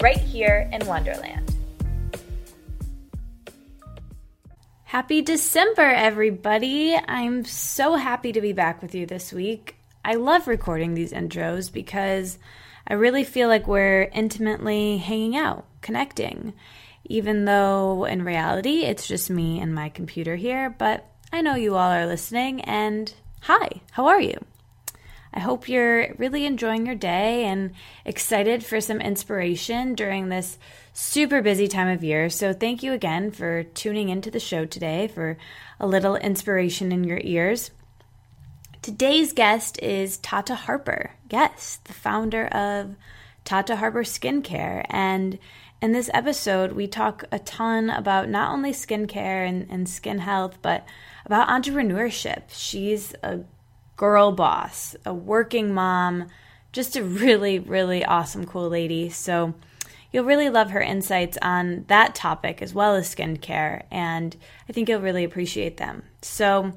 right here in Wonderland. Happy December, everybody! I'm so happy to be back with you this week. I love recording these intros because I really feel like we're intimately hanging out, connecting, even though in reality it's just me and my computer here. But I know you all are listening, and hi, how are you? I hope you're really enjoying your day and excited for some inspiration during this super busy time of year. So, thank you again for tuning into the show today for a little inspiration in your ears. Today's guest is Tata Harper. Yes, the founder of Tata Harper Skincare. And in this episode, we talk a ton about not only skincare and, and skin health, but about entrepreneurship. She's a girl boss, a working mom, just a really, really awesome, cool lady. So you'll really love her insights on that topic as well as skincare, and I think you'll really appreciate them. So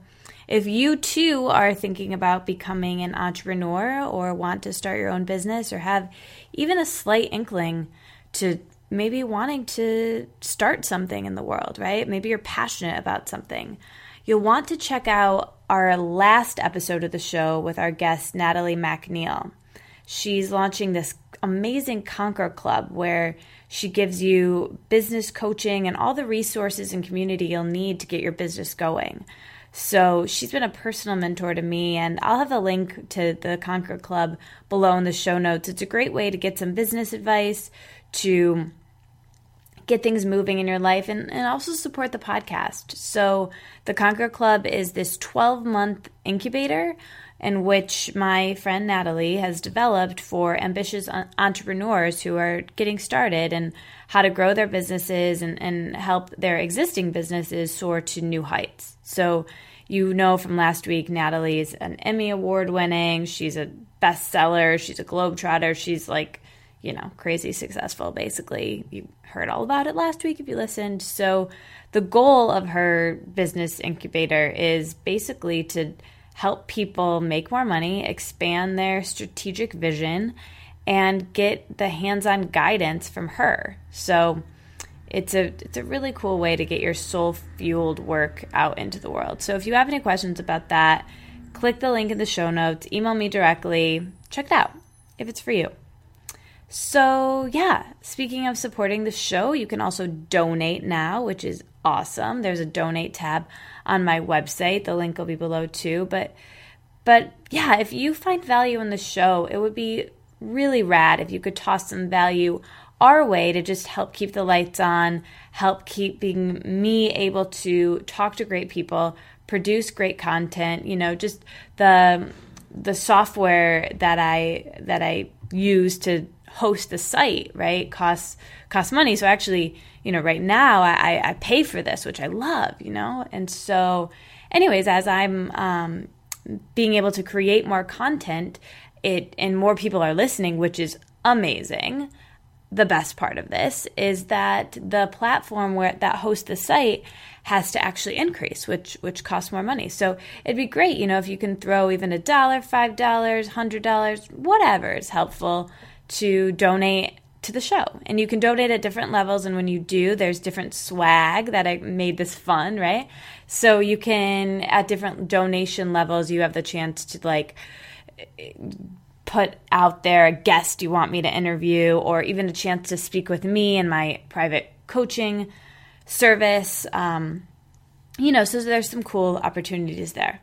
if you too are thinking about becoming an entrepreneur or want to start your own business or have even a slight inkling to maybe wanting to start something in the world, right? Maybe you're passionate about something. You'll want to check out our last episode of the show with our guest, Natalie MacNeil. She's launching this amazing Conquer Club where she gives you business coaching and all the resources and community you'll need to get your business going. So she's been a personal mentor to me, and I'll have a link to the Conquer Club below in the show notes. It's a great way to get some business advice, to get things moving in your life and, and also support the podcast. So, the Conquer Club is this 12 month incubator in which my friend Natalie has developed for ambitious entrepreneurs who are getting started and how to grow their businesses and, and help their existing businesses soar to new heights. So, you know from last week, Natalie's an Emmy Award winning, she's a bestseller, she's a globetrotter, she's like you know, crazy successful, basically. You heard all about it last week if you listened. So, the goal of her business incubator is basically to help people make more money, expand their strategic vision, and get the hands-on guidance from her. So, it's a it's a really cool way to get your soul fueled work out into the world. So if you have any questions about that, click the link in the show notes, email me directly, check it out if it's for you. So, yeah, speaking of supporting the show, you can also donate now, which is awesome. There's a donate tab on my website. The link will be below too, but but yeah, if you find value in the show, it would be really rad if you could toss some value our way to just help keep the lights on, help keeping me able to talk to great people, produce great content, you know, just the the software that I that I use to host the site, right, costs costs money. So actually, you know, right now I, I pay for this, which I love, you know, and so, anyways, as I'm um, being able to create more content, it and more people are listening, which is amazing. The best part of this is that the platform where that hosts the site has to actually increase, which which costs more money. So it'd be great, you know, if you can throw even a dollar, five dollars, hundred dollars, whatever is helpful to donate to the show. And you can donate at different levels. And when you do, there's different swag that I made this fun, right? So you can, at different donation levels, you have the chance to like put out there a guest you want me to interview, or even a chance to speak with me in my private coaching service. Um, you know, so there's some cool opportunities there.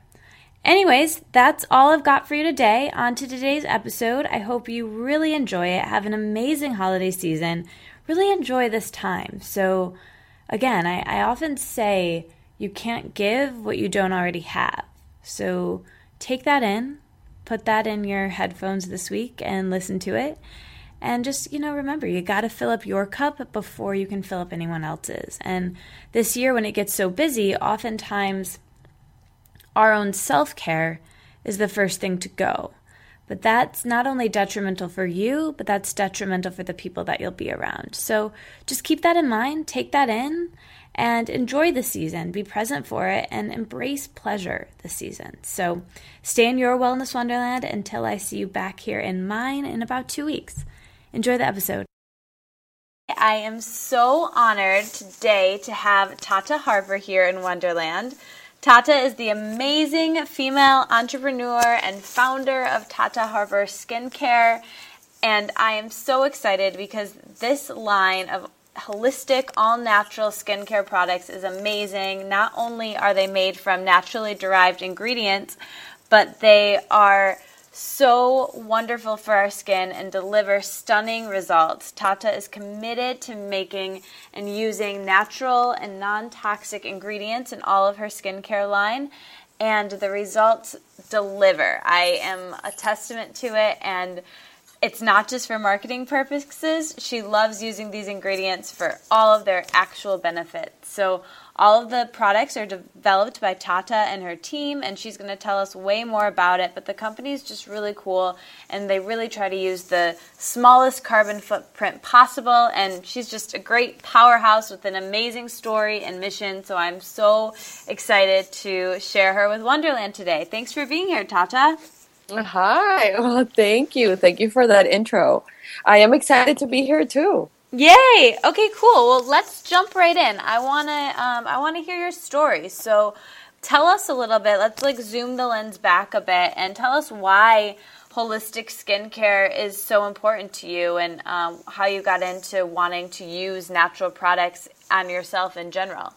Anyways, that's all I've got for you today. On to today's episode. I hope you really enjoy it. Have an amazing holiday season. Really enjoy this time. So, again, I, I often say you can't give what you don't already have. So, take that in, put that in your headphones this week and listen to it. And just, you know, remember, you got to fill up your cup before you can fill up anyone else's. And this year, when it gets so busy, oftentimes our own self care is the first thing to go. But that's not only detrimental for you, but that's detrimental for the people that you'll be around. So just keep that in mind, take that in, and enjoy the season. Be present for it and embrace pleasure this season. So stay in your wellness wonderland until I see you back here in mine in about two weeks. Enjoy the episode. I am so honored today to have Tata Harper here in Wonderland. Tata is the amazing female entrepreneur and founder of Tata Harper Skincare. And I am so excited because this line of holistic, all natural skincare products is amazing. Not only are they made from naturally derived ingredients, but they are so wonderful for our skin and deliver stunning results. Tata is committed to making and using natural and non toxic ingredients in all of her skincare line, and the results deliver. I am a testament to it, and it's not just for marketing purposes. She loves using these ingredients for all of their actual benefits. So, all of the products are developed by Tata and her team, and she's going to tell us way more about it. But the company is just really cool, and they really try to use the smallest carbon footprint possible. And she's just a great powerhouse with an amazing story and mission. So I'm so excited to share her with Wonderland today. Thanks for being here, Tata. Hi. Well, thank you. Thank you for that intro. I am excited to be here too. Yay! Okay, cool. Well, let's jump right in. I wanna, um, I wanna hear your story. So, tell us a little bit. Let's like zoom the lens back a bit and tell us why holistic skincare is so important to you and um, how you got into wanting to use natural products on yourself in general.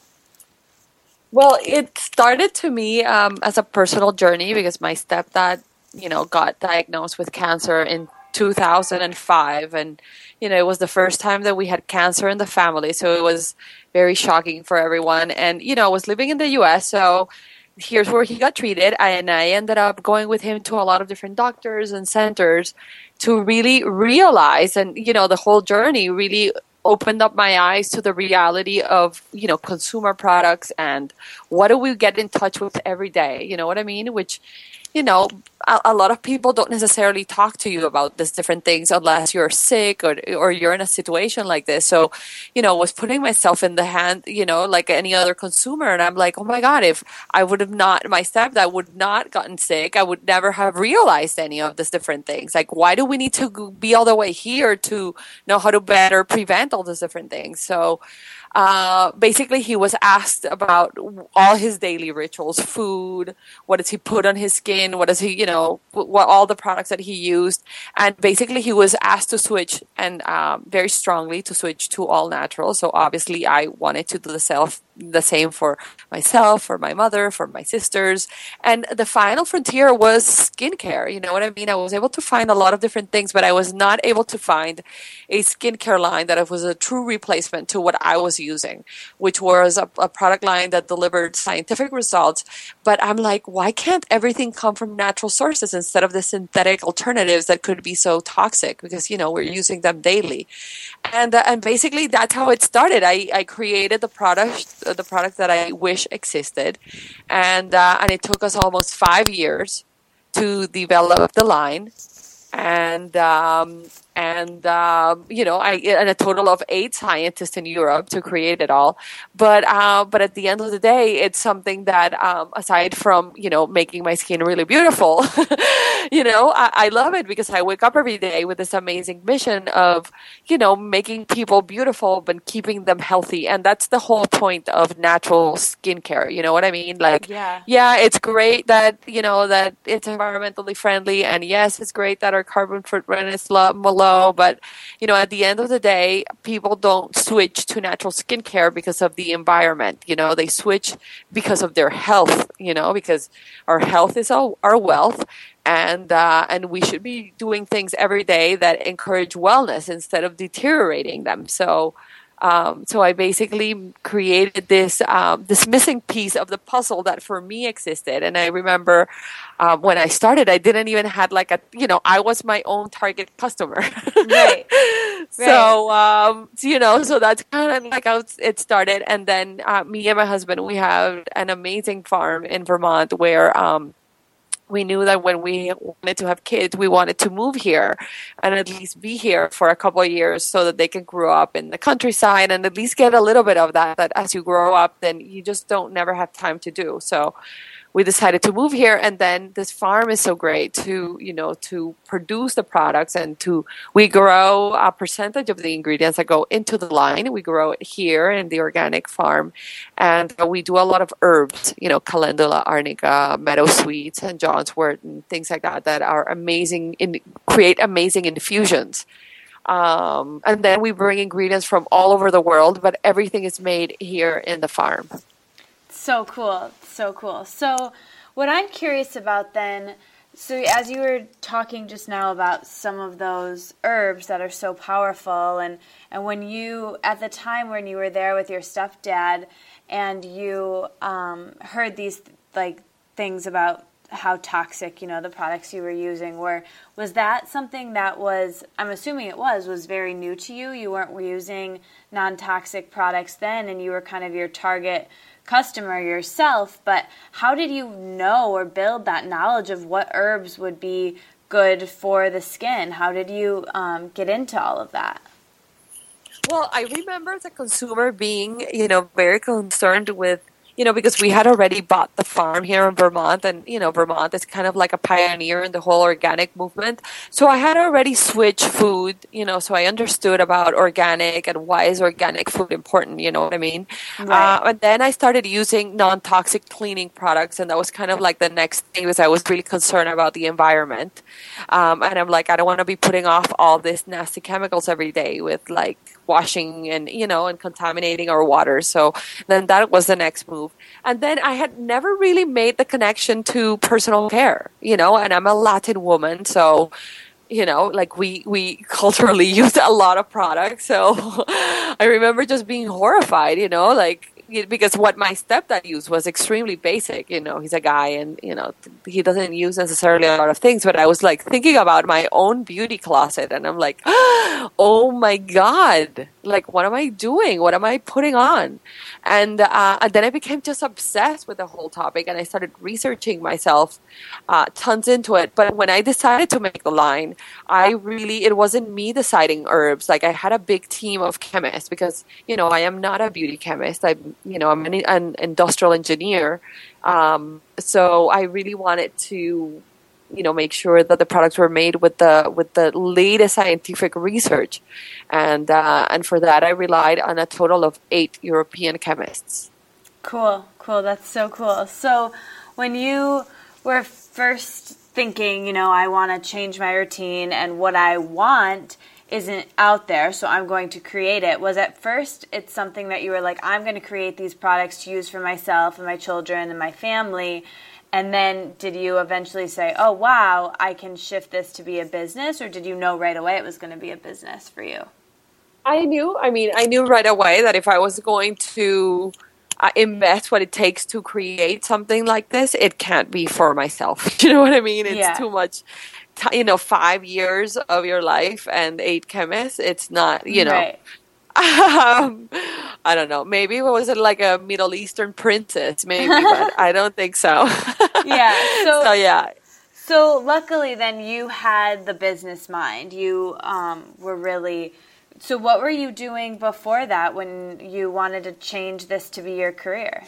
Well, it started to me um, as a personal journey because my stepdad, you know, got diagnosed with cancer in 2005 and you know it was the first time that we had cancer in the family. So it was very shocking for everyone. And you know i was living in the us so here's where he got treated. And i ended up going with him to a lot of different doctors and centers to really realize and you know the whole journey really opened up my eyes to the reality of you know consumer products and what do we get in touch with every day? You know what i mean? Which you know, a, a, lot of people don't necessarily talk to you about these different things unless you're sick or or you're in a situation like this. So, you know, was putting myself in the hand, you know, like any other consumer, and I'm like, oh my god, if I would have not my stepdad would not gotten sick, I would never have realized any of these different things. Like, why do we need to be all the way here to know how to better prevent all these different things? So uh, basically he was asked about all his daily rituals food what does he put on his skin what does he you know what all the products that he used. And basically he was asked to switch and um, very strongly to switch to all natural. So obviously i wanted to do the self the same for myself, for my mother, for my sisters. And the final frontier was skincare. You know what I mean? I was able to find a lot of different things, but I was not able to find a skincare line that was a true replacement to what I was using, which was a, a product line that delivered scientific results. But I'm like, why can't everything come from natural sources instead of the synthetic alternatives that could be so toxic? Because, you know, we're using them daily. And, uh, and basically that's how it started. I, I created the product the product that I wish existed, and uh, and it took us almost five years to develop the line, and um, and um, you know, I and a total of eight scientists in Europe to create it all. But uh, but at the end of the day, it's something that um, aside from you know making my skin really beautiful, you know, I, I, love it because I wake up every day with this amazing mission of you know making people beautiful but keeping them healthy, and that's the whole point of natural skincare. You know what I mean? Like, yeah, yeah, it's great that you know that it's environmentally friendly, and yes, it's great that our carbon footprint is low low, but you know, at the end of the day, people don't switch to natural skincare because of the environment. You know, they switch because of their health. You know, because our health is our, our wealth, and uh, and we should be doing things every day that encourage wellness instead of deteriorating them. So. Um, so I basically created this um, this missing piece of the puzzle that for me existed. And I remember um, when I started, I didn't even had like a you know I was my own target customer. right. So um, you know, so that's kind of like how it started. And then uh, me and my husband, we have an amazing farm in Vermont where. Um, we knew that when we wanted to have kids, we wanted to move here and at least be here for a couple of years so that they can grow up in the countryside and at least get a little bit of that. That as you grow up, then you just don't never have time to do. So we decided to move here and then this farm is so great to you know to produce the products and to we grow a percentage of the ingredients that go into the line. We grow it here in the organic farm and we do a lot of herbs you know calendula arnica meadow sweets and john's wort and things like that that are amazing in create amazing infusions. Um, and then we bring ingredients from all over the world but everything is made here in the farm. So cool so cool. So, what I'm curious about then, so as you were talking just now about some of those herbs that are so powerful, and and when you at the time when you were there with your stepdad, and you um, heard these like things about how toxic you know the products you were using were was that something that was i'm assuming it was was very new to you you weren't using non-toxic products then and you were kind of your target customer yourself, but how did you know or build that knowledge of what herbs would be good for the skin? How did you um, get into all of that? Well, I remember the consumer being, you know, very concerned with you know, because we had already bought the farm here in Vermont, and you know, Vermont is kind of like a pioneer in the whole organic movement. So I had already switched food, you know, so I understood about organic and why is organic food important. You know what I mean? Right. Uh, and then I started using non-toxic cleaning products, and that was kind of like the next thing because I was really concerned about the environment, um, and I'm like, I don't want to be putting off all these nasty chemicals every day with like washing and you know and contaminating our water. So then that was the next move. And then I had never really made the connection to personal care, you know, and I'm a Latin woman, so you know, like we we culturally use a lot of products. So I remember just being horrified, you know, like because what my stepdad used was extremely basic. You know, he's a guy, and you know he doesn't use necessarily a lot of things. But I was like thinking about my own beauty closet, and I'm like, oh my god, like what am I doing? What am I putting on? And, uh, and then I became just obsessed with the whole topic, and I started researching myself, uh, tons into it. But when I decided to make the line, I really it wasn't me deciding herbs. Like I had a big team of chemists because you know I am not a beauty chemist. I you know, I'm an, an industrial engineer. Um, so I really wanted to, you know, make sure that the products were made with the with the latest scientific research, and uh, and for that I relied on a total of eight European chemists. Cool, cool. That's so cool. So when you were first thinking, you know, I want to change my routine and what I want isn't out there, so I'm going to create it. Was at first it's something that you were like, I'm going to create these products to use for myself and my children and my family. And then did you eventually say, oh, wow, I can shift this to be a business? Or did you know right away it was going to be a business for you? I knew. I mean, I knew right away that if I was going to uh, invest what it takes to create something like this, it can't be for myself. you know what I mean? It's yeah. too much you know five years of your life and eight chemists it's not you know right. Um, i don't know. Maybe what was it like a middle eastern princess? Maybe but i don't think so. Yeah so, so yeah. so luckily then you had the business mind. You um, were really so what were you doing before that when you wanted to change this to be your career?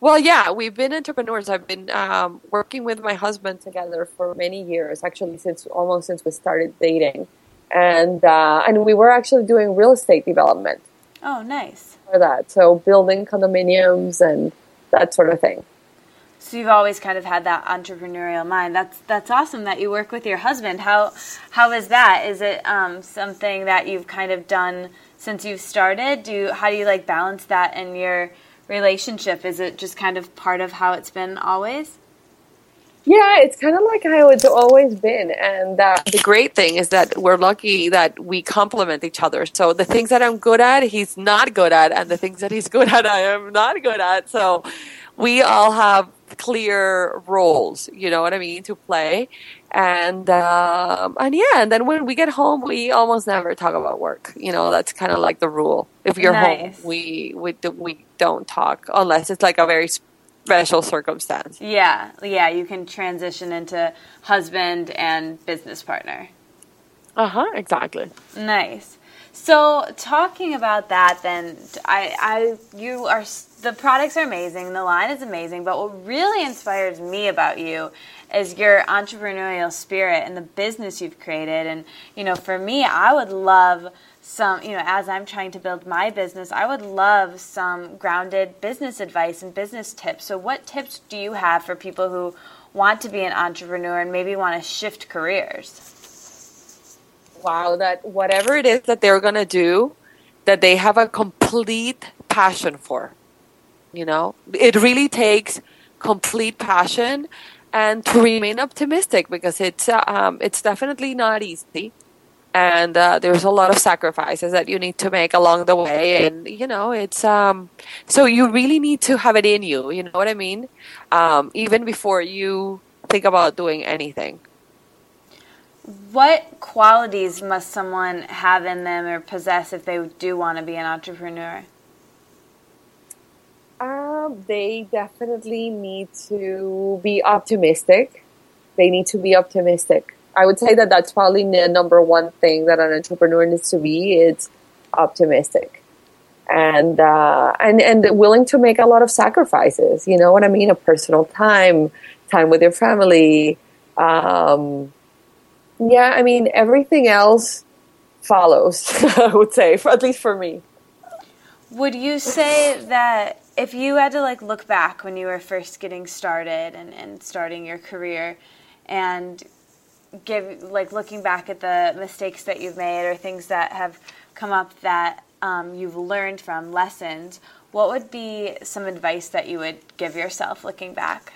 Well, yeah, we've been entrepreneurs. I've been um, working with my husband together for many years, actually, since almost since we started dating, and uh, and we were actually doing real estate development. Oh, nice. For that, so building condominiums and that sort of thing. So you've always kind of had that entrepreneurial mind. That's that's awesome that you work with your husband. How how is that? Is it um, something that you've kind of done since you've started? Do you, how do you like balance that in your relationship? Is it just kind of part of how it's been always? Yeah, it's kind of like how it's always been. And uh, the great thing is that we're lucky that we complement each other. So the things that I'm good at, he's not good at, and the things that he's good at, I am not good at. So we all have clear roles, you know what I mean, to play. And um, and yeah, and then when we get home, we almost never talk about work. You know, that's kind of like the rule. If you're nice. home, we we we don't talk unless it's like a very special circumstance. Yeah, yeah, you can transition into husband and business partner. Uh huh. Exactly. Nice. So talking about that, then I, I, you are the products are amazing, the line is amazing, but what really inspires me about you is your entrepreneurial spirit and the business you've created. And you know, for me, I would love some, you know, as I'm trying to build my business, I would love some grounded business advice and business tips. So, what tips do you have for people who want to be an entrepreneur and maybe want to shift careers? Wow, that whatever it is that they're going to do, that they have a complete passion for. You know, it really takes complete passion and to remain optimistic because it's um, it's definitely not easy and uh, there's a lot of sacrifices that you need to make along the way. And you know it's um so you really need to have it in you. You know what i mean? Um, even before you think about doing anything. What qualities must someone have in them or possess if they do want to be an entrepreneur? Um, they definitely need to be optimistic. They need to be optimistic I would say that that's probably the number one thing that an entrepreneur needs to be. It's optimistic and uh, and and willing to make a lot of sacrifices. You know what I mean? A personal time, time with your family. Um, yeah, I mean everything else follows. I would say, for, at least for me. Would you say that if you had to like look back when you were first getting started and, and starting your career, and give like looking back at the mistakes that you've made or things that have come up that um, you've learned from lessons what would be some advice that you would give yourself looking back?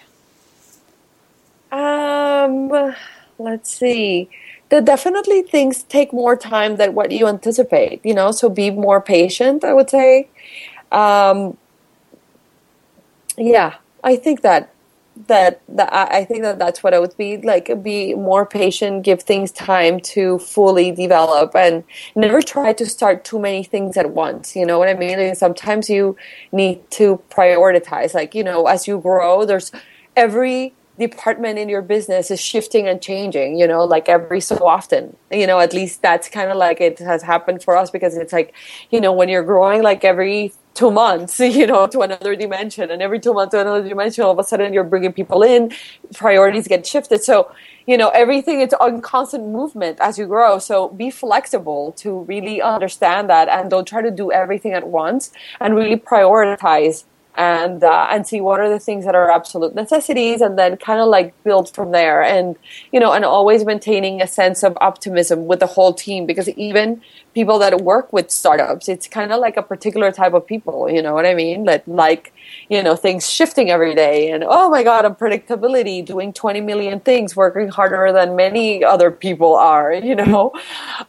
Um let's see. Definitely things take more time than what you anticipate you know so be more patient i would say. Um yeah i think that that, that I think that that's what I would be like. Be more patient, give things time to fully develop, and never try to start too many things at once. You know what I mean? Like sometimes you need to prioritize. Like you know, as you grow, there's every department in your business is shifting and changing. You know, like every so often. You know, at least that's kind of like it has happened for us because it's like, you know, when you're growing, like every two months, you know, to another dimension. And every two months to another dimension, all of a sudden you're bringing people in, priorities get shifted. So, you know, everything is on constant movement as you grow. So be flexible to really understand that and don't try to do everything at once and really prioritize and uh, and see what are the things that are absolute necessities and then kind of like build from there. And you know and always maintaining a sense of optimism with the whole team because even people that work with startups it's kind of like a particular type of people you know what i mean? That like you know things shifting every day and oh my god unpredictability doing 20 million things working harder than many other people are you know?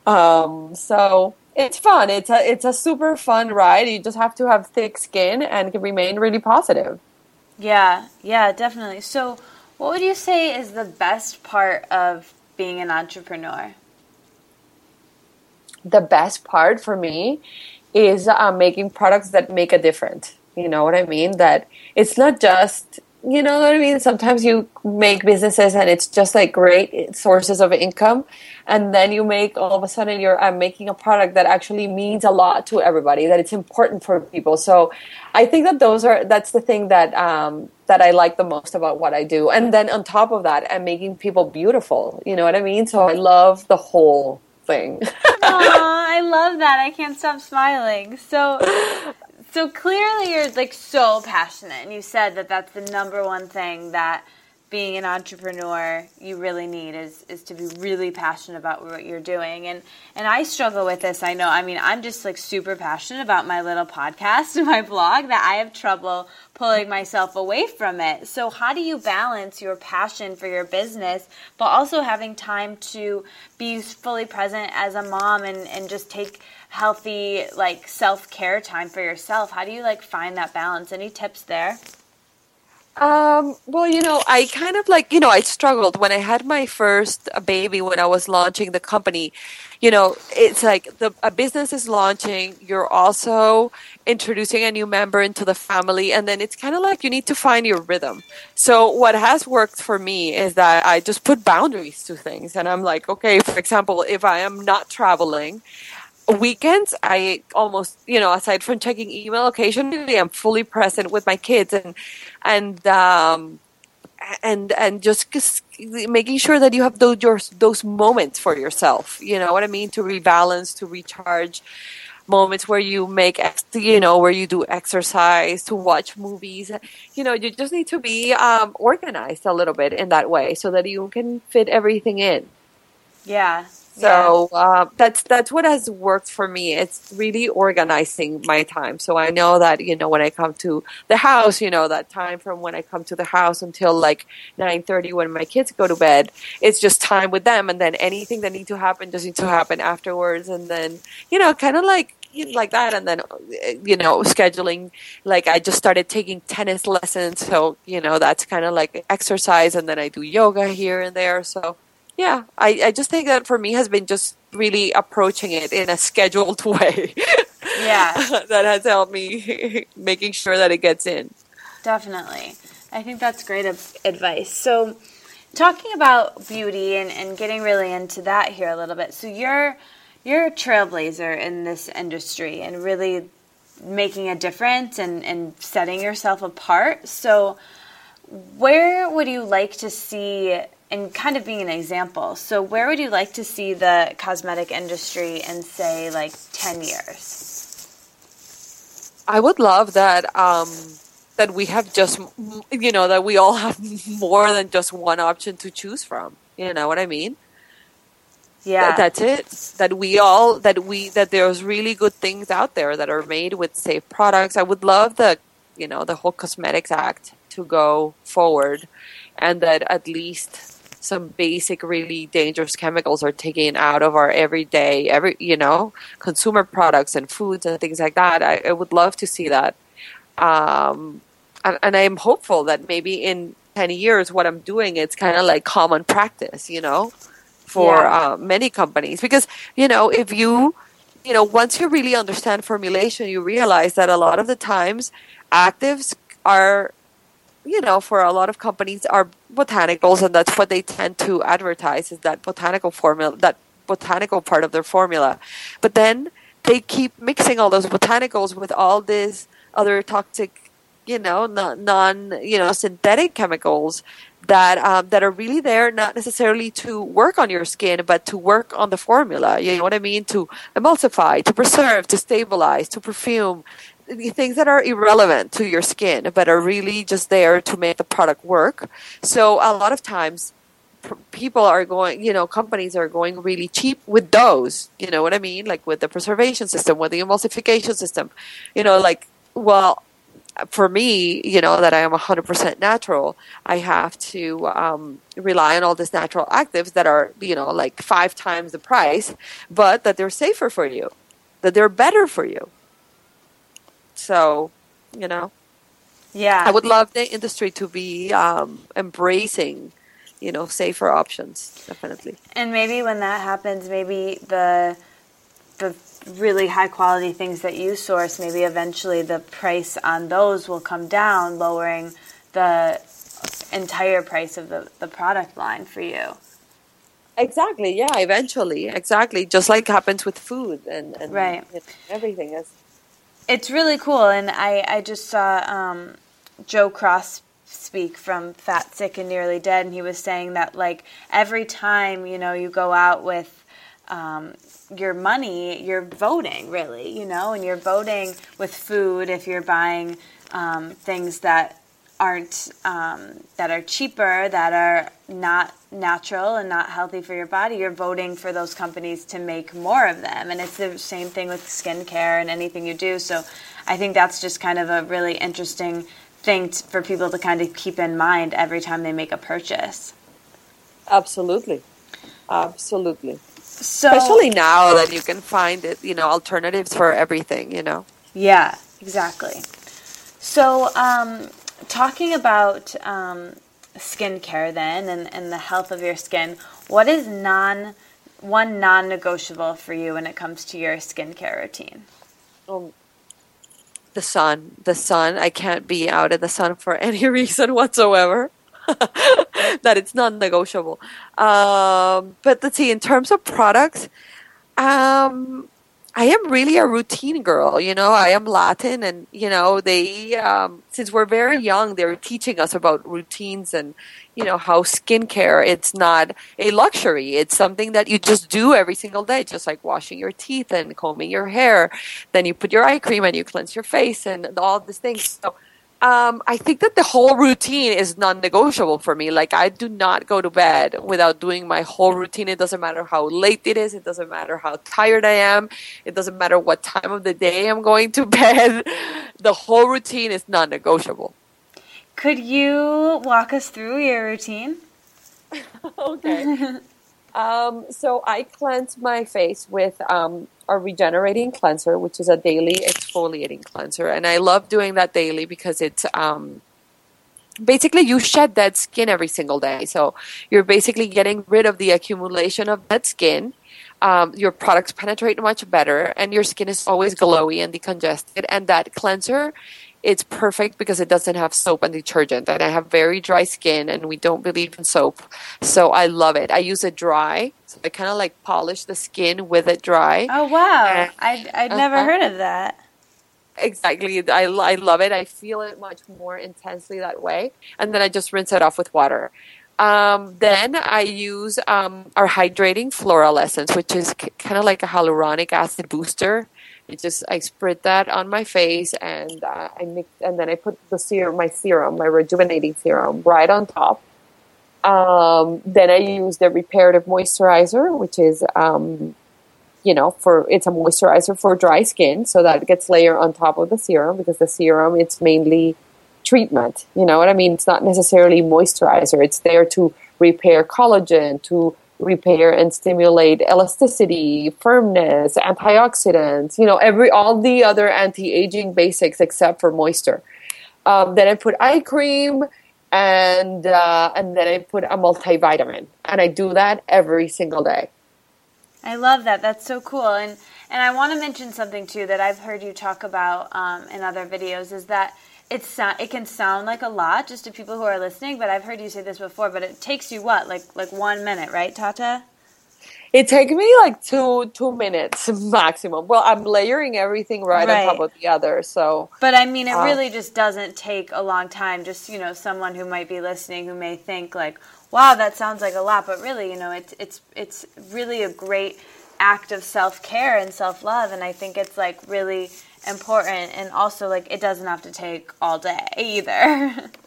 Um, so it's fun. It's a it's a super fun ride. You just have to have thick skin and remain really positive. Yeah, yeah, definitely. So, what would you say is the best part of being an entrepreneur? The best part for me is uh, making products that make a difference. You know what I mean? That it's not just you know what I mean? Sometimes you make businesses and it's just like great sources of income. And then you make all of a sudden you're I'm making a product that actually means a lot to everybody, that it's important for people. So I think that those are, that's the thing that, um, that I like the most about what I do. And then on top of that, I'm making people beautiful. You know what I mean? So I love the whole thing. Aww, I love that. I can't stop smiling. So so clearly you're like so passionate and you said that that's the number one thing that being an entrepreneur you really need is is to be really passionate about what you're doing. And and I struggle with this I know. I mean I'm just like super passionate about my little podcast and my blog that I have trouble pulling myself away from it. So how do you balance your passion for your business but also having time to be fully present as a mom and and just take healthy like self-care time for yourself? How do you like find that balance? Any tips there um, well, you know, I kind of like, you know, I struggled when I had my first uh, baby when I was launching the company. You know, it's like the a business is launching, you're also introducing a new member into the family, and then it's kind of like you need to find your rhythm. So, what has worked for me is that I just put boundaries to things, and I'm like, okay, for example, if I am not traveling, weekends i almost you know aside from checking email occasionally i'm fully present with my kids and and um and and just making sure that you have those your, those moments for yourself you know what i mean? To rebalance to recharge. Moments where you make you know where you do exercise to watch movies. You know you just need to be um, organized a little bit in that way so that you can fit everything in. Yeah so yeah. uh, that's that's what has worked for me. It's really organizing my time. So I know that you know when I come to the house, you know that time from when I come to the house until like nine thirty when my kids go to bed, it's just time with them. And then anything that needs to happen just needs to happen afterwards. And then you know, kind of like like that and then you know scheduling like i just started taking tennis lessons so you know that's kind of like exercise and then i do yoga here and there so yeah, I, I just think that for me has been just really approaching it in a scheduled way. Yeah. that has helped me making sure that it gets in. Definitely. I think that's great advice. So, talking about beauty and, and getting really into that here a little bit. So, you're you're a trailblazer in this industry and really making a difference and, and setting yourself apart. So, where would you like to see and kind of being an example. So, where would you like to see the cosmetic industry in, say, like 10 years? I would love that. Um, that we have just, you know, that we all have more than just one option to choose from. You know what I mean? Yeah. That, that's it. That we all, that we, that there's really good things out there that are made with safe products. I would love the, you know, the whole Cosmetics Act to go forward and that at least some basic really dangerous chemicals are taken out of our everyday every you know consumer products and foods and things like that. I, I would love to see that. Um, and, and i'm hopeful that maybe in 10 years what i'm doing it's kind of like common practice you know for yeah. uh, many companies. Because you know if you you know once you really understand formulation you realize that a lot of the times actives are you know, for a lot of companies are botanicals, and that's what they tend to advertise is that botanical formula, that botanical part of their formula. But then they keep mixing all those botanicals with all these other toxic, you know, non, you know, synthetic chemicals that um, that are really there not necessarily to work on your skin, but to work on the formula. You know what I mean? To emulsify, to preserve, to stabilize, to perfume, things that are irrelevant to your skin but are really just there to make the product work. So a lot of times people are going you know companies are going really cheap with those you know what i mean? Like with the preservation system with the emulsification system. You know like well for me you know that i am 100% natural i have to um, rely on all these natural actives that are you know like five times the price but that they're safer for you that they're better for you so, you know, yeah, I would love the industry to be um, embracing, you know, safer options. Definitely. And maybe when that happens, maybe the the really high quality things that you source, maybe eventually the price on those will come down, lowering the entire price of the, the product line for you. Exactly. Yeah. Eventually. Exactly. Just like happens with food and, and right. everything is it's really cool, and I I just saw um, Joe Cross speak from Fat, Sick, and Nearly Dead, and he was saying that like every time you know you go out with um, your money, you're voting really, you know, and you're voting with food if you're buying um, things that aren't um, that are cheaper, that are not natural and not healthy for your body, you're voting for those companies to make more of them. And it's the same thing with skincare and anything you do. So I think that's just kind of a really interesting thing t- for people to kind of keep in mind every time they make a purchase. Absolutely, absolutely. So, Especially now that you can find it, you know, alternatives for everything. You know. Yeah, exactly. So, um, talking about um, skincare then and, and the health of your skin, what is non one non-negotiable for you when it comes to your skincare routine? Um, the sun. The sun. I can't be out in the sun for any reason whatsoever. that it's non-negotiable. Um, but let's see. In terms of products, um, I am really a routine girl. You know, I am Latin, and you know, they um, since we're very young, they're teaching us about routines and you know how skincare. It's not a luxury; it's something that you just do every single day, just like washing your teeth and combing your hair. Then you put your eye cream and you cleanse your face and all these things. So um, I think that the whole routine is non-negotiable for me. Like I do not go to bed without doing my whole routine. It doesn't matter how late it is. It doesn't matter how tired I am. It doesn't matter what time of the day I'm going to bed. the whole routine is non-negotiable. Could you walk us through your routine? okay. Um, so I cleanse my face with um, a regenerating cleanser, which is a daily exfoliating cleanser. And I love doing that daily because it's um, basically you shed dead skin every single day. So you're basically getting rid of the accumulation of dead skin. Um, your products penetrate much better, and your skin is always glowy and decongested. And that cleanser it's perfect because it doesn't have soap and detergent. And I have very dry skin and we don't believe in soap. So I love it. I use it dry. So I kind of like polish the skin with it dry. Oh, wow. And, I'd, I'd uh-huh. never heard of that. Exactly. I, I love it. I feel it much more intensely that way. And then I just rinse it off with water. Um, then I use um, our hydrating floral essence, which is c- kind of like a hyaluronic acid booster. It just I spread that on my face and uh, I mix and then I put the serum, my serum, my rejuvenating serum, right on top. Um, then I use the reparative moisturizer, which is um, you know for it's a moisturizer for dry skin, so that gets layered on top of the serum because the serum it's mainly treatment. You know what I mean? It's not necessarily moisturizer. It's there to repair collagen, to repair and stimulate elasticity, firmness, antioxidants, you know, every all the other anti-aging basics except for moisture. Um, then I put eye cream and uh, and then I put a multivitamin, and I do that every single day. I love that. That's so cool. And and I want to mention something too that I've heard you talk about um, in other videos is that it's it can sound like a lot just to people who are listening, but I've heard you say this before. But it takes you what, like like one minute, right, Tata? It takes me like two two minutes maximum. Well, I'm layering everything right, right. on top of the other, so. But I mean, it um, really just doesn't take a long time. Just you know, someone who might be listening who may think like, "Wow, that sounds like a lot," but really, you know, it's it's it's really a great act of self care and self love, and I think it's like really important and also like it doesn't have to take all day either.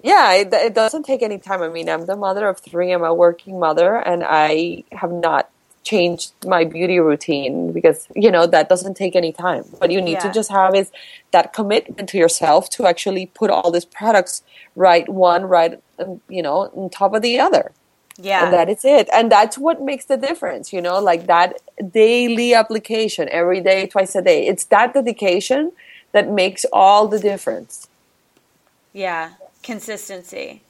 Yeah it, it, doesn't take any time. I mean i'm the mother of three. I'm a working mother and i have not changed my beauty routine because you know that doesn't take any time. What you need yeah. to just have is that commitment to yourself to actually put all these products right one right you know on top of the other yeah. And that is it. And that's what makes the difference, you know, like that daily application every day, twice a day. It's that dedication that makes all the difference. Yeah. Consistency.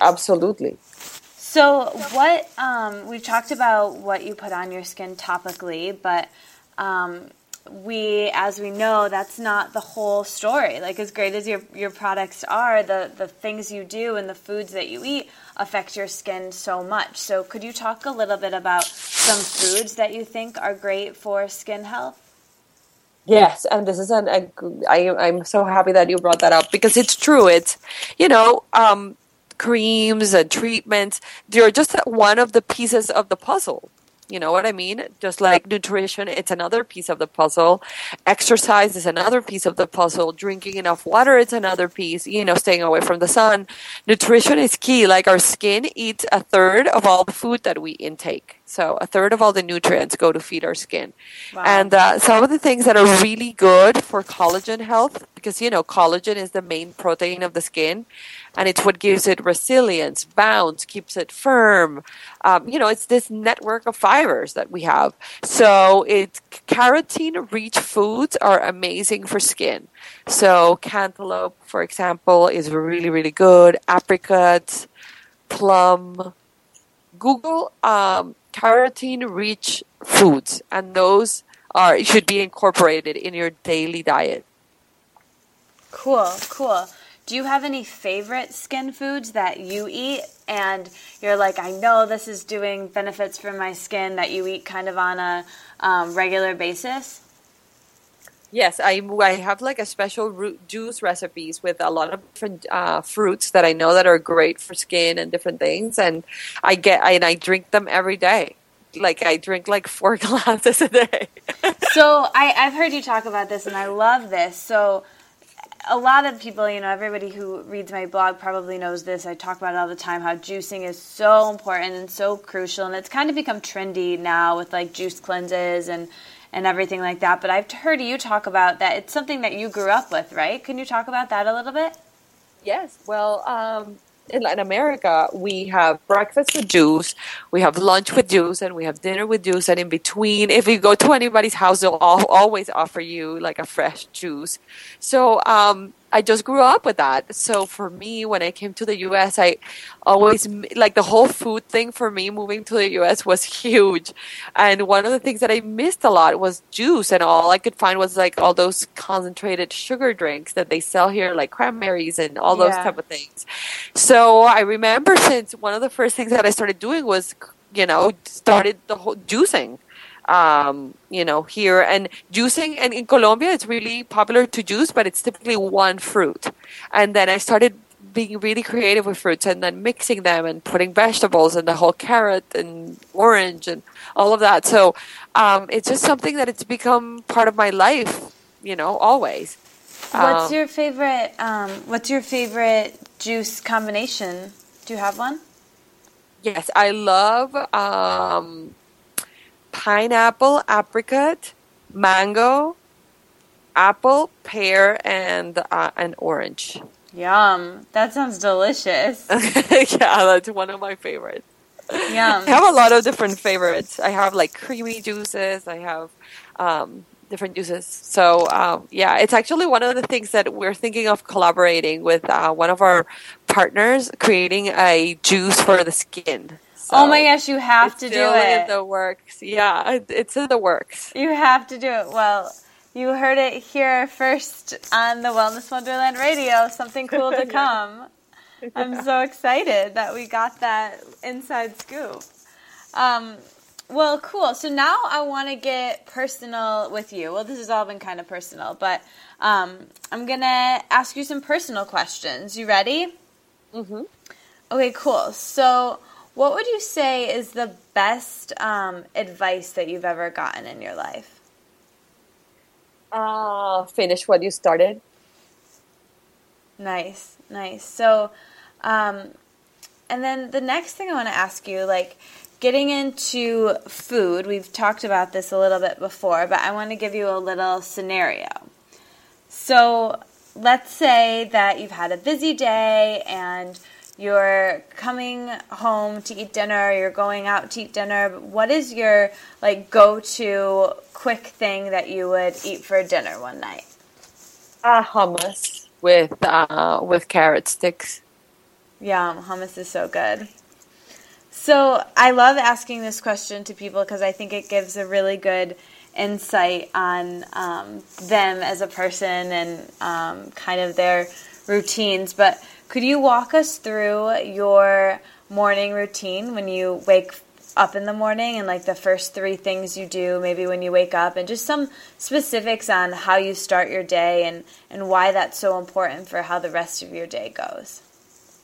Absolutely. So, what um, we've talked about what you put on your skin topically, but um, we, as we know, that's not the whole story. Like as great as your your products are, the the things you do and the foods that you eat affect your skin so much. So could you talk a little bit about some foods that you think are great for skin health? Yes, and this is an a, I, I'm so happy that you brought that up because it's true. It's you know um, creams and treatments. They're just one of the pieces of the puzzle You know what I mean? Just like nutrition, it's another piece of the puzzle. Exercise is another piece of the puzzle. Drinking enough water is another piece. You know, staying away from the sun. Nutrition is key. Like our skin eats a third of all the food that we intake. So a third of all the nutrients go to feed our skin. Wow. And uh, some of the things that are really good for collagen health, because you know collagen is the main protein of the skin and it's what gives it resilience, bounce, keeps it firm. Um, you know, it's this network of fibers that we have. So it's carotene rich foods are amazing for skin. So cantaloupe, for example, is really, really good. Apricots, plum. Google um, carotene rich foods and those are should be incorporated in your daily diet. Cool, cool. Do you have any favorite skin foods that you eat? And you're like i know this is doing benefits for my skin that you eat kind of on a um, regular basis yes I, I have like a special root juice recipes with a lot of different uh, fruits that i know that are great for skin and different things and i get and i drink them every day like I drink like four glasses a day. so I, I've heard you talk about this, and I love this. So a lot of people, you know, everybody who reads my blog probably knows this. I talk about it all the time how juicing is so important and so crucial, and it's kind of become trendy now with like juice cleanses and and everything like that. But I've heard you talk about that. It's something that you grew up with, right? Can you talk about that a little bit? Yes. Well, um, in Latin America, we have breakfast with juice, we have lunch with juice, and we have dinner with juice. And in between, if you go to anybody's house, they'll always offer you like a fresh juice. So, um, I just grew up with that. So for me, when I came to the US, I always like the whole food thing for me moving to the US was huge. And one of the things that I missed a lot was juice and all I could find was like all those concentrated sugar drinks that they sell here like cranberries and all those yeah. type of things. So I remember since one of the first things that I started doing was you know started the whole juicing um, you know, here and juicing. And in Colombia, it's really popular to juice, but it's typically one fruit. And then I started being really creative with fruits and then mixing them and putting vegetables and the whole carrot and orange and all of that. So um, it's just something that it's become part of my life, you know, always. What's um, your favorite? Um, what's your favorite juice combination? Do you have one? Yes, I love um, pineapple, apricot, mango, apple, pear, and uh, an orange. Yum! That sounds delicious. yeah, that's one of my favorites. Yum. I have a lot of different favorites. I have like creamy juices. I have um, different juices. So um, yeah, it's actually one of the things that we're thinking of collaborating with uh, one of our partners, creating a juice for the skin. So oh my gosh, you have to do it. in the works. Yeah, it's in the works. You have to do it. Well, you heard it here first on the Wellness Wonderland Radio. Something cool to come. yeah. I'm so excited that we got that inside scoop. Um, well, cool. So now I want to get personal with you. Well, this has all been kind of personal, but um, I'm going to ask you some personal questions. You ready? Mm-hmm. Okay, cool. So what would you say is the best um, advice that you've ever gotten in your life? Uh, finish what you started. Nice, nice. So, um, and then the next thing I want to ask you, like, getting into food, we've talked about this a little bit before, but I want to give you a little scenario. So, let's say that you've had a busy day and you're coming home to eat dinner, you're going out to eat dinner, what is your like go-to quick thing that you would eat for dinner one night? Uh, hummus with uh, with carrot sticks. Yum, hummus is so good. So I love asking this question to people because I think it gives a really good insight on um, them as a person and um, kind of their routines. But could you walk us through your morning routine when you wake up in the morning and like the first three things you do maybe when you wake up and just some specifics on how you start your day and, and why that's so important for how the rest of your day goes?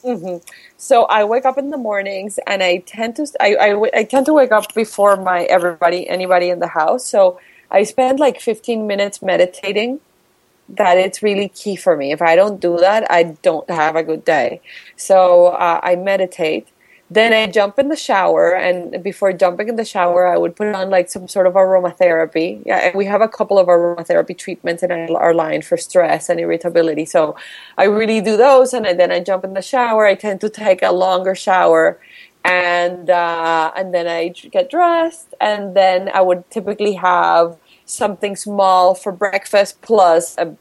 Mm-hmm. So I wake up in the mornings, and I tend to I, I, I tend to wake up before my everybody anybody in the house. So I spend like 15 minutes meditating. That it's really key for me. If I don't do that, I don't have a good day. So uh, I meditate then I jump in the shower, and before jumping in the shower, I would put on like some sort of aromatherapy. Yeah, we have a couple of aromatherapy treatments in our line for stress and irritability. So I really do those, and then I jump in the shower. I tend to take a longer shower, and uh, and then I get dressed, and then I would typically have something small for breakfast plus a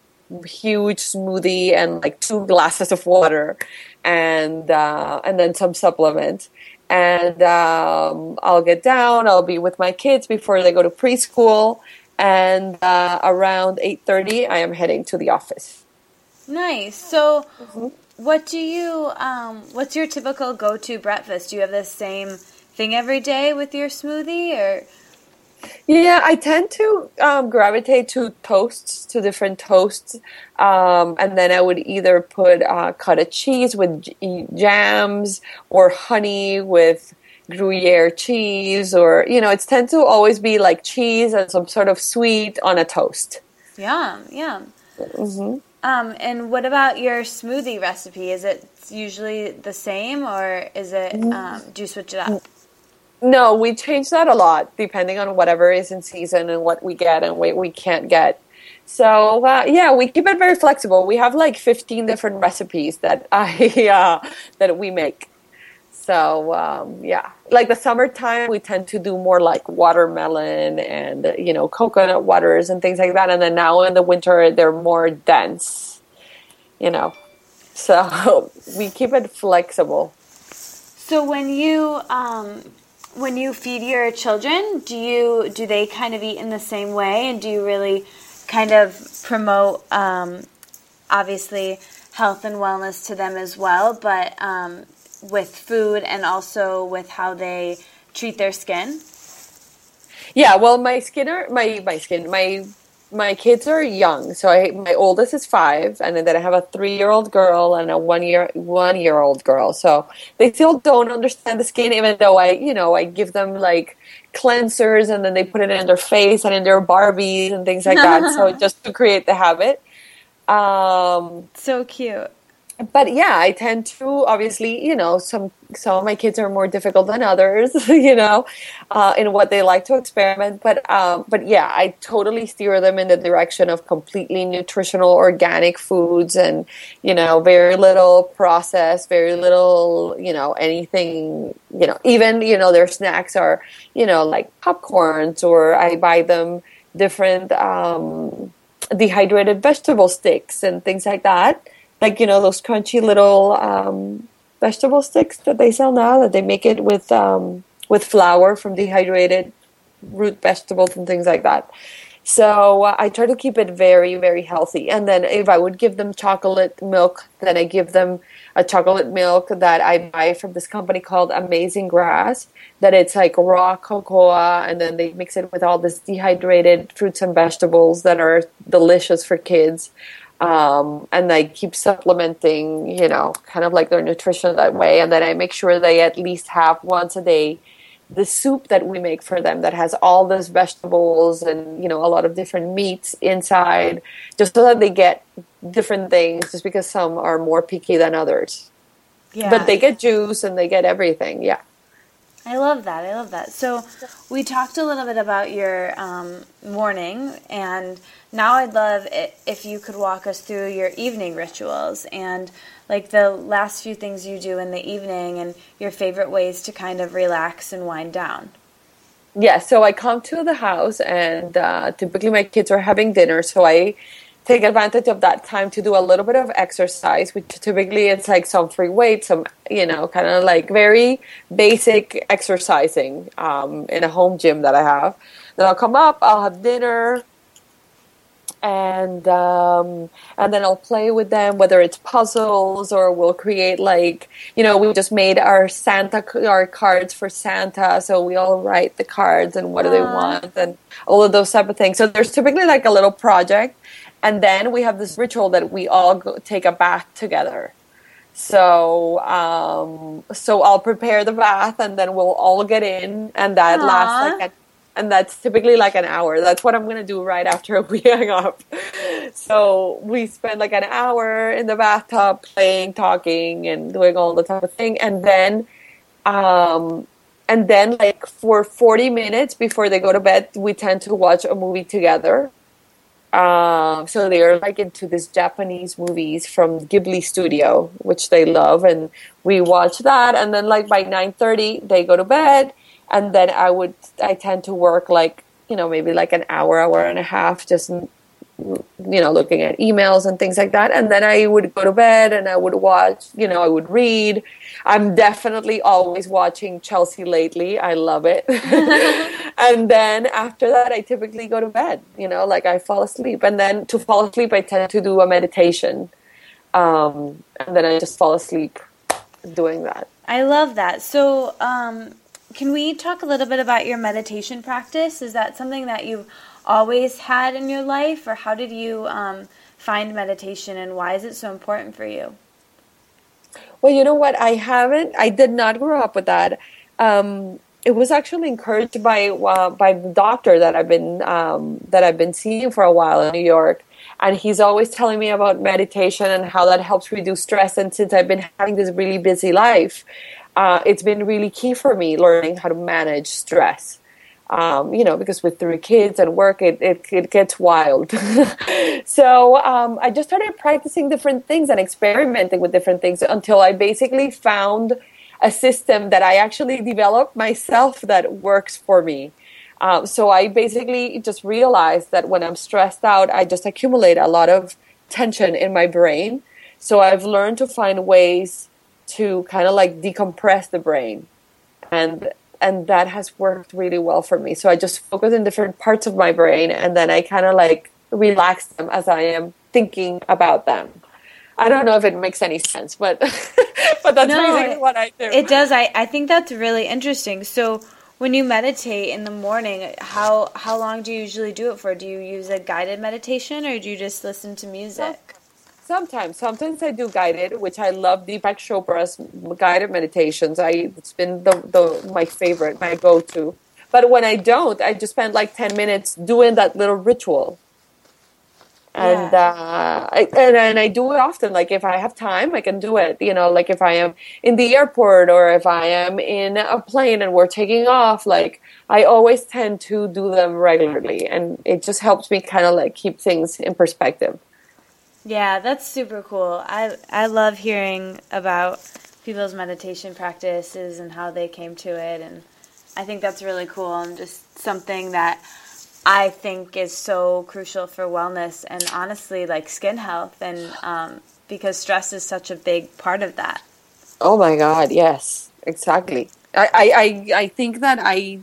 huge smoothie and like two glasses of water and uh, and then some supplements. And um, I'll get down. I'll be with my kids before they go to preschool. And uh, around eight thirty, I am heading to the office. Nice. So, mm-hmm. what do you? Um, what's your typical go-to breakfast? Do you have the same thing every day with your smoothie, or yeah, I tend to um, gravitate to toasts, to different toasts, um, and then I would either put uh, cottage cheese with j- jams or honey with Gruyere cheese, or you know, it's tend to always be like cheese and some sort of sweet on a toast. Yeah, yeah. Mm-hmm. Um, and what about your smoothie recipe? Is it usually the same, or is it? Mm. Um, do you switch it up? No, we change that a lot depending on whatever is in season and what we get and what we can't get. So uh, yeah, we keep it very flexible. We have like 15 different recipes that I uh, that we make. So um, yeah, like the summertime, we tend to do more like watermelon and you know coconut waters and things like that. And then now in the winter, they're more dense. You know, so we keep it flexible. So when you um, when you feed your children, do you do they kind of eat in the same way, and do you really kind of promote um, obviously health and wellness to them as well, but um, with food and also with how they treat their skin? Yeah, well, my skinner, my my skin, my my kids are young. So I, my oldest is five, and then I have a three-year-old girl and a one-year one-year-old girl. So they still don't understand the skin, even though I, you know, I give them like cleansers, and then they put it in their face and in their Barbies and things like that. so just to create the habit. Um, so cute but yeah, I tend to obviously, you know, some some of my kids are more difficult than others, you know, uh, in what they like to experiment. But um, but yeah, I totally steer them in the direction of completely nutritional, organic foods, and you know, very little processed, very little, you know, anything, you know, even you know, their snacks are, you know, like popcorns, or I buy them different um, dehydrated vegetable sticks and things like that like you know those crunchy little um, vegetable sticks that they sell now that they make it with um, with flour from dehydrated root vegetables and things like that. So uh, I try to keep it very very healthy. And then if I would give them chocolate milk, then I give them a chocolate milk that I buy from this company called Amazing Grass. That it's like raw cocoa, and then they mix it with all this dehydrated fruits and vegetables that are delicious for kids um, and I keep supplementing, you know, kind of like their nutrition that way. And then I make sure they at least have once a day the soup that we make for them that has all those vegetables and you know a lot of different meats inside, just so that they get different things. Just because some are more picky than others, yeah. But they get juice and they get everything. Yeah. I love that. I love that. So, we talked a little bit about your um, morning, and now I'd love it if you could walk us through your evening rituals and like the last few things you do in the evening and your favorite ways to kind of relax and wind down. Yeah, so I come to the house, and uh, typically my kids are having dinner, so I take advantage of that time to do a little bit of exercise, which typically it's like some free weights, some, you know, kind of like very basic exercising um, in a home gym that I have. Then I'll come up, I'll have dinner, and um, and then I'll play with them, whether it's puzzles or we'll create like you know we just made our Santa our cards for Santa, so we all write the cards and what do they want and all of those type of things. So there's typically like a little project and then we have this ritual that we all go, take a bath together So, um, so I'll prepare the bath, and then we'll all get in, and that Aw. lasts like, a, and that's typically like an hour. That's what I'm gonna do right after we hang up. So we spend like an hour in the bathtub playing, talking, and doing all the type of thing, and then, um, and then like for 40 minutes before they go to bed, we tend to watch a movie together. Um, so they're like into this Japanese movies from Ghibli Studio, which they love, and we watch that. And then like by nine thirty, they go to bed, and then I would I tend to work like you know maybe like an hour, hour and a half, just you know looking at emails and things like that. And then I would go to bed and I would watch, you know, I would read. I'm definitely always watching Chelsea lately. I love it. and then after that, I typically go to bed. You know, like I fall asleep, and then to fall asleep, I tend to do a meditation, um, and then I just fall asleep doing that. I love that. So, um, can we talk a little bit about your meditation practice? Is that something that you've always had in your life, or how did you um, find meditation, and why is it so important for you? Well, you know what? I haven't. I did not grow up with that. Um, it was actually encouraged by uh, by the doctor that I've been um, that I've been seeing for a while in New York, and he's always telling me about meditation and how that helps reduce stress. And since I've been having this really busy life, uh, it's been really key for me learning how to manage stress. Um, you know, because with three kids and work, it, it, it gets wild. so um, I just started practicing different things and experimenting with different things until I basically found a system that I actually developed myself that works for me. Um, so I basically just realized that when I'm stressed out, I just accumulate a lot of tension in my brain. So I've learned to find ways to kind of like decompress the brain. And and that has worked really well for me. So I just focus in different parts of my brain and then I kind of like relax them as I am thinking about them. I don't know if it makes any sense, but but that's No, basically it- what I do. It does. I, I think that's really interesting. So, when you meditate in the morning, how how long do you usually do it for? Do you use a guided meditation, or do you just listen to music? Sometimes, sometimes I do guided, which I love Deepak Chopra's guided meditations. I it's been the, the my favorite, my go to. But when I don't, I just spend like ten minutes doing that little ritual. And uh, I, and and I do it often. Like if I have time, I can do it. You know, like if I am in the airport or if I am in a plane and we're taking off, like I always tend to do them regularly, and it just helps me kind of like keep things in perspective. Yeah, that's super cool. I I love hearing about people's meditation practices and how they came to it, and I think that's really cool and just something that I think is so crucial for wellness and honestly, like skin health, and um, because stress is such a big part of that. Oh my God! Yes, exactly. I, I, I, I think that I,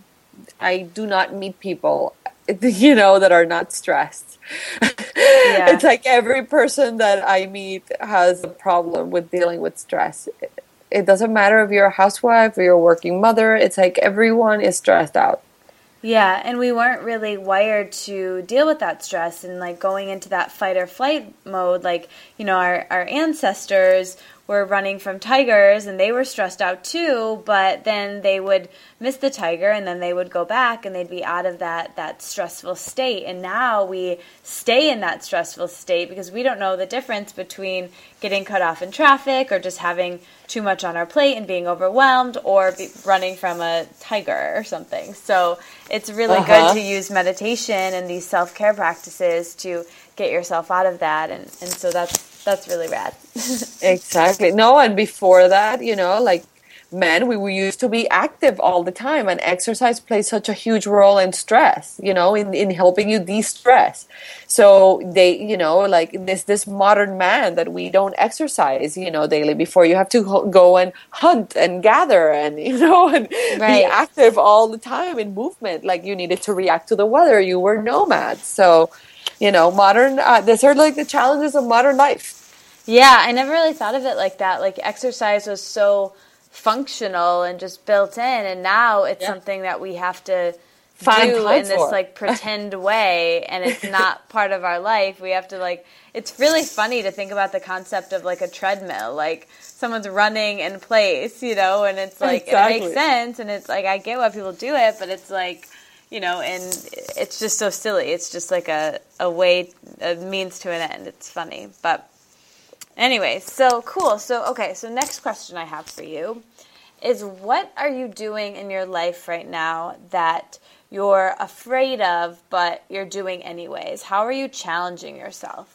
I do not meet people, you know, that are not stressed. It's like every person that I meet has a problem with dealing with stress. It, it doesn't matter if you're a housewife or you're a working mother. It's like everyone is stressed out. Yeah, and we weren't really wired to deal with that stress and like going into that fight or flight mode. Like, you know, our, our ancestors were running from tigers and they were stressed out too, but then they would miss the tiger and then they would go back and they'd be out of that, that stressful state. And now we stay in that stressful state because we don't know the difference between getting cut off in traffic or just having too much on our plate and being overwhelmed or be running from a tiger or something. So it's really Uh-huh. good to use meditation and these self care practices to get yourself out of that and, and so that's that's really rad. Exactly. No, and before that, you know, like men, we, we used to be active all the time, and exercise plays such a huge role in stress, you know, in, in helping you de stress. So they, you know, like this this modern man that we don't exercise, you know, daily before you have to ho- go and hunt and gather and you know and be active all the time in movement. Like you needed to react to the weather. You were nomads, so. You know, modern. Uh, these are like the challenges of modern life. Yeah, I never really thought of it like that. Like exercise was so functional and just built in and now it's Yeah. something that we have to Find do in this like pretend way and it's not part of our life. We have to like it's really funny to think about the concept of like a treadmill. Like someone's running in place, you know, and it's like exactly. it makes sense and it's like I get why people do it, but it's like you know, and it's just so silly. It's just like a, a way, a means to an end. It's funny. But anyway, so cool. So, okay, so next question I have for you is what are you doing in your life right now that you're afraid of, but you're doing anyways? How are you challenging yourself?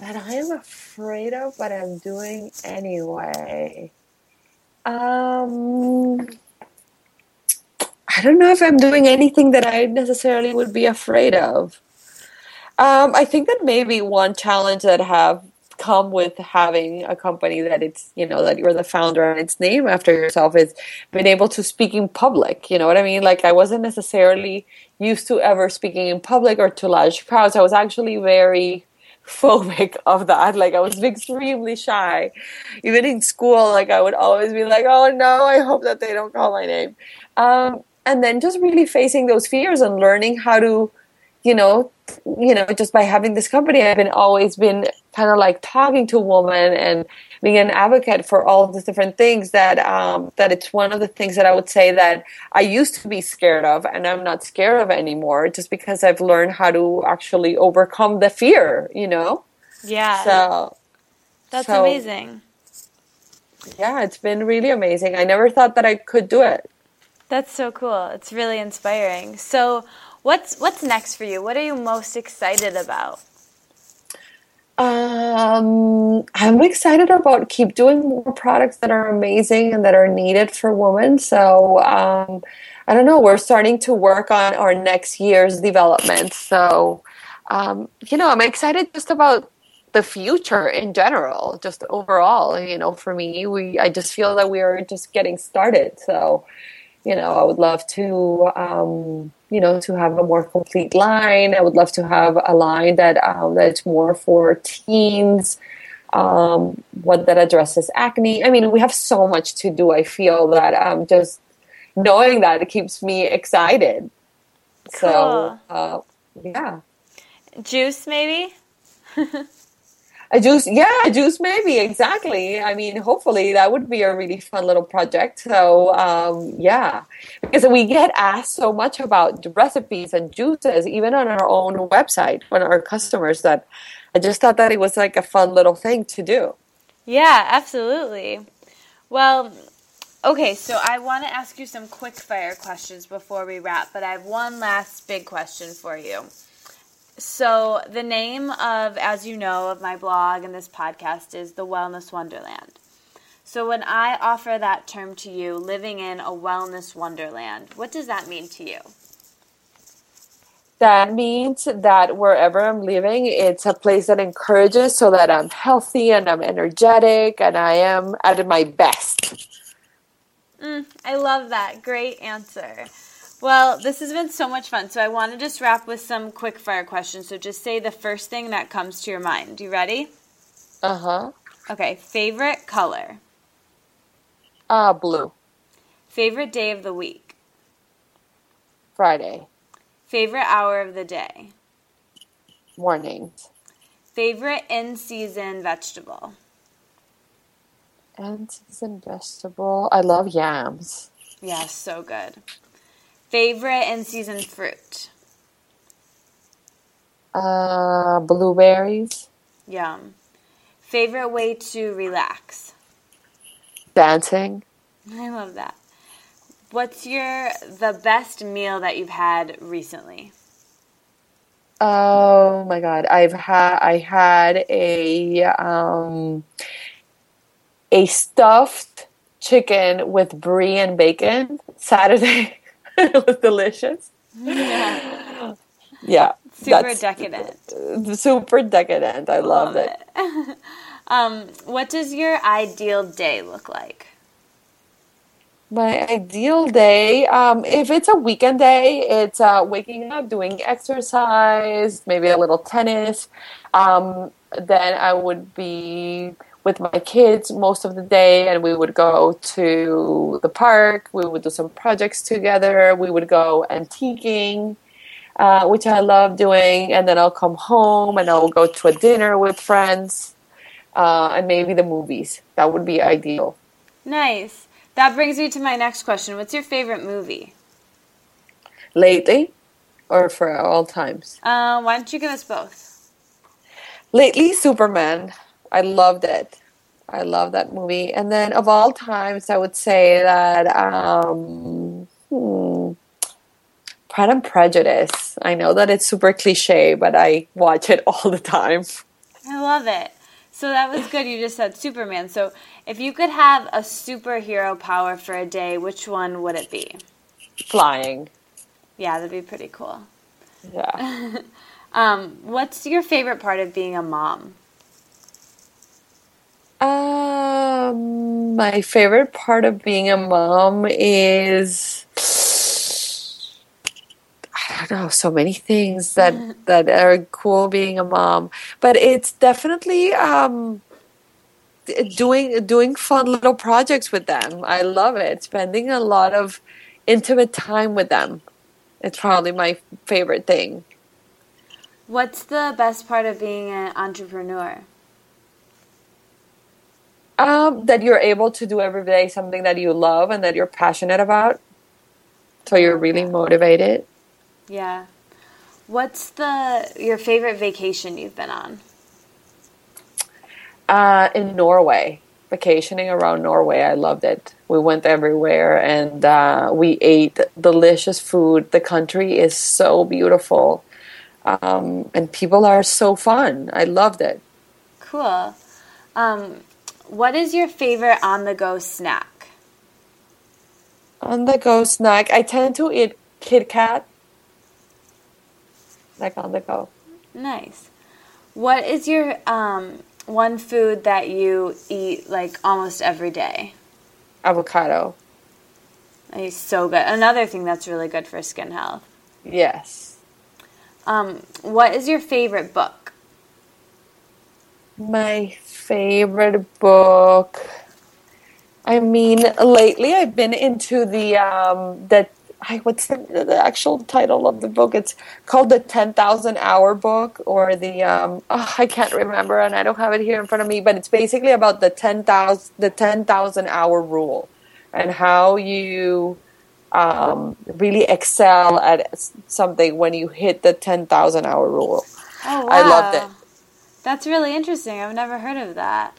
That I am afraid of, but I'm doing anyway. Um, I don't know if I'm doing anything that I necessarily would be afraid of. Um, I think that maybe one challenge that I have come with having a company that it's you know that you're the founder and it's named after yourself is being able to speak in public you know what i mean? Like i wasn't necessarily used to ever speaking in public or to large crowds. I was actually very phobic of that. Like i was extremely shy. Even in school like i would always be like oh no i hope that they don't call my name. Um, and then just really facing those fears and learning how to you know you know just by having this company i've been always been kind of like talking to women and being an advocate for all these different things that um, that it's one of the things that i would say that i used to be scared of and i'm not scared of anymore just because i've learned how to actually overcome the fear you know? Yeah. So that's so, amazing. Yeah it's been really amazing. I never thought that i could do it. That's so cool. It's really inspiring. So, what's what's next for you? What are you most excited about? Um, I'm excited about keep doing more products that are amazing and that are needed for women. So, um, I don't know. We're starting to work on our next year's development. So, um, you know, I'm excited just about the future in general, just overall. You know, for me, we I just feel that we are just getting started. So, you know, I would love to, um, you know, to have a more complete line. I would love to have a line that um, that's more for teens, um, one that addresses acne. I mean, we have so much to do. I feel that um, just knowing that it keeps me excited. Cool. So, uh, yeah. Juice, maybe. a juice yeah a juice maybe exactly. I mean hopefully that would be a really fun little project. So um, yeah because we get asked so much about recipes and juices even on our own website when our customers that i just thought that it was like a fun little thing to do. Yeah absolutely. Well okay so i want to ask you some quick fire questions before we wrap but i have one last big question for you so, the name of, as you know, of my blog and this podcast is The Wellness Wonderland. So, when I offer that term to you, living in a wellness wonderland, what does that mean to you? That means that wherever I'm living, it's a place that encourages so that I'm healthy and I'm energetic and I am at my best. Mm, I love that. Great answer. Well, this has been so much fun. So I want to just wrap with some quick fire questions. So just say the first thing that comes to your mind. You ready? Uh huh. Okay. Favorite color? Uh, blue. Favorite day of the week? Friday. Favorite hour of the day? Mornings. Favorite in season vegetable? In season vegetable? I love yams. Yeah, so good. Favorite in season fruit? Uh, blueberries. Yum. Favorite way to relax? Dancing. I love that. What's your the best meal that you've had recently? Oh my god, I've had I had a um a stuffed chicken with brie and bacon Saturday. it was delicious. Yeah. Yeah. Super decadent. Super decadent. I, love it. it. um, what does your ideal day look like? My ideal day, um, if it's a weekend day, it's uh, waking up, doing exercise, maybe a little tennis. Um, then I would be with my kids most of the day and we would go to the park. We would do some projects together. We would go antiquing uh, which i love doing and then i'll come home and i'll go to a dinner with friends uh, and maybe the movies. That would be ideal. Nice. That brings me to my next question. What's your favorite movie? Lately or for all times? Uh, why don't you give us both? Lately superman I loved it. I love that movie. And then of all times, I would say that um, hmm, Pride and Prejudice. I know that it's super cliche, but I watch it all the time. I love it. So that was good. You just said Superman. So if you could have a superhero power for a day, which one would it be? Flying. Yeah, that'd be pretty cool. Yeah. um, what's your favorite part of being a mom? My favorite part of being a mom is I don't know, so many things that that are cool being a mom, but it's definitely um doing doing fun little projects with them. I love it. Spending a lot of intimate time with them. It's probably my favorite thing. What's the best part of being an entrepreneur? Um, that you're able to do every day something that you love and that you're passionate about. So you're really motivated. Yeah. What's the your favorite vacation you've been on? Uh, in Norway, vacationing around Norway. I loved it. We went everywhere and uh, we ate delicious food. The country is so beautiful, um, and people are so fun. I loved it. Cool. Um, what is your favorite on the go snack? On the go snack, I tend to eat Kit Kat. Like on the go. Nice. What is your um, one food that you eat like almost every day? Avocado. It's so good. Another thing that's really good for skin health. Yes. Um, what is your favorite book? My favorite book. I mean, lately I've been into the um, that. I, what's the, the actual title of the book? It's called the Ten Thousand Hour Book, or the um, oh, I can't remember, and I don't have it here in front of me. But it's basically about the ten thousand the ten thousand hour rule, and how you um, really excel at something when you hit the ten thousand hour rule. Oh, wow. I loved it. That's really interesting. I've never heard of that.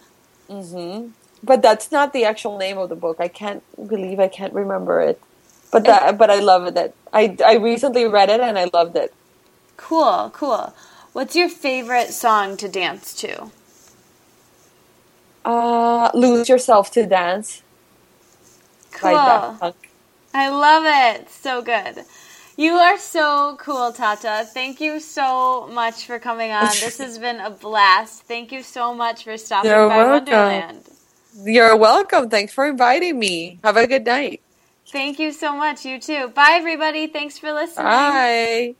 hmm But that's not the actual name of the book. I can't believe I can't remember it. But that, but I love it. I I recently read it and I loved it. Cool, cool. What's your favorite song to dance to? Uh, lose yourself to dance. Cool. I love it. So good. You are so cool, Tata. Thank you so much for coming on. This has been a blast. Thank you so much for stopping You're by welcome. Wonderland. You're welcome. Thanks for inviting me. Have a good night. Thank you so much. You too. Bye, everybody. Thanks for listening. Bye.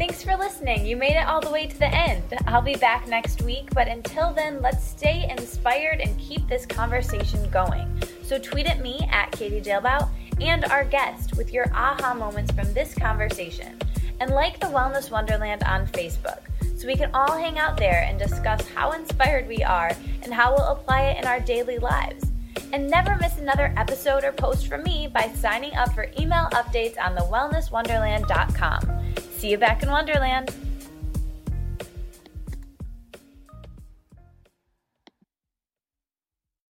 Thanks for listening. You made it all the way to the end. I'll be back next week, but until then, let's stay inspired and keep this conversation going. So tweet at me at Katie Dalebout and our guest with your aha moments from this conversation. And like the Wellness Wonderland on Facebook so we can all hang out there and discuss how inspired we are and how we'll apply it in our daily lives. And never miss another episode or post from me by signing up for email updates on thewellnesswonderland.com. See you back in Wonderland.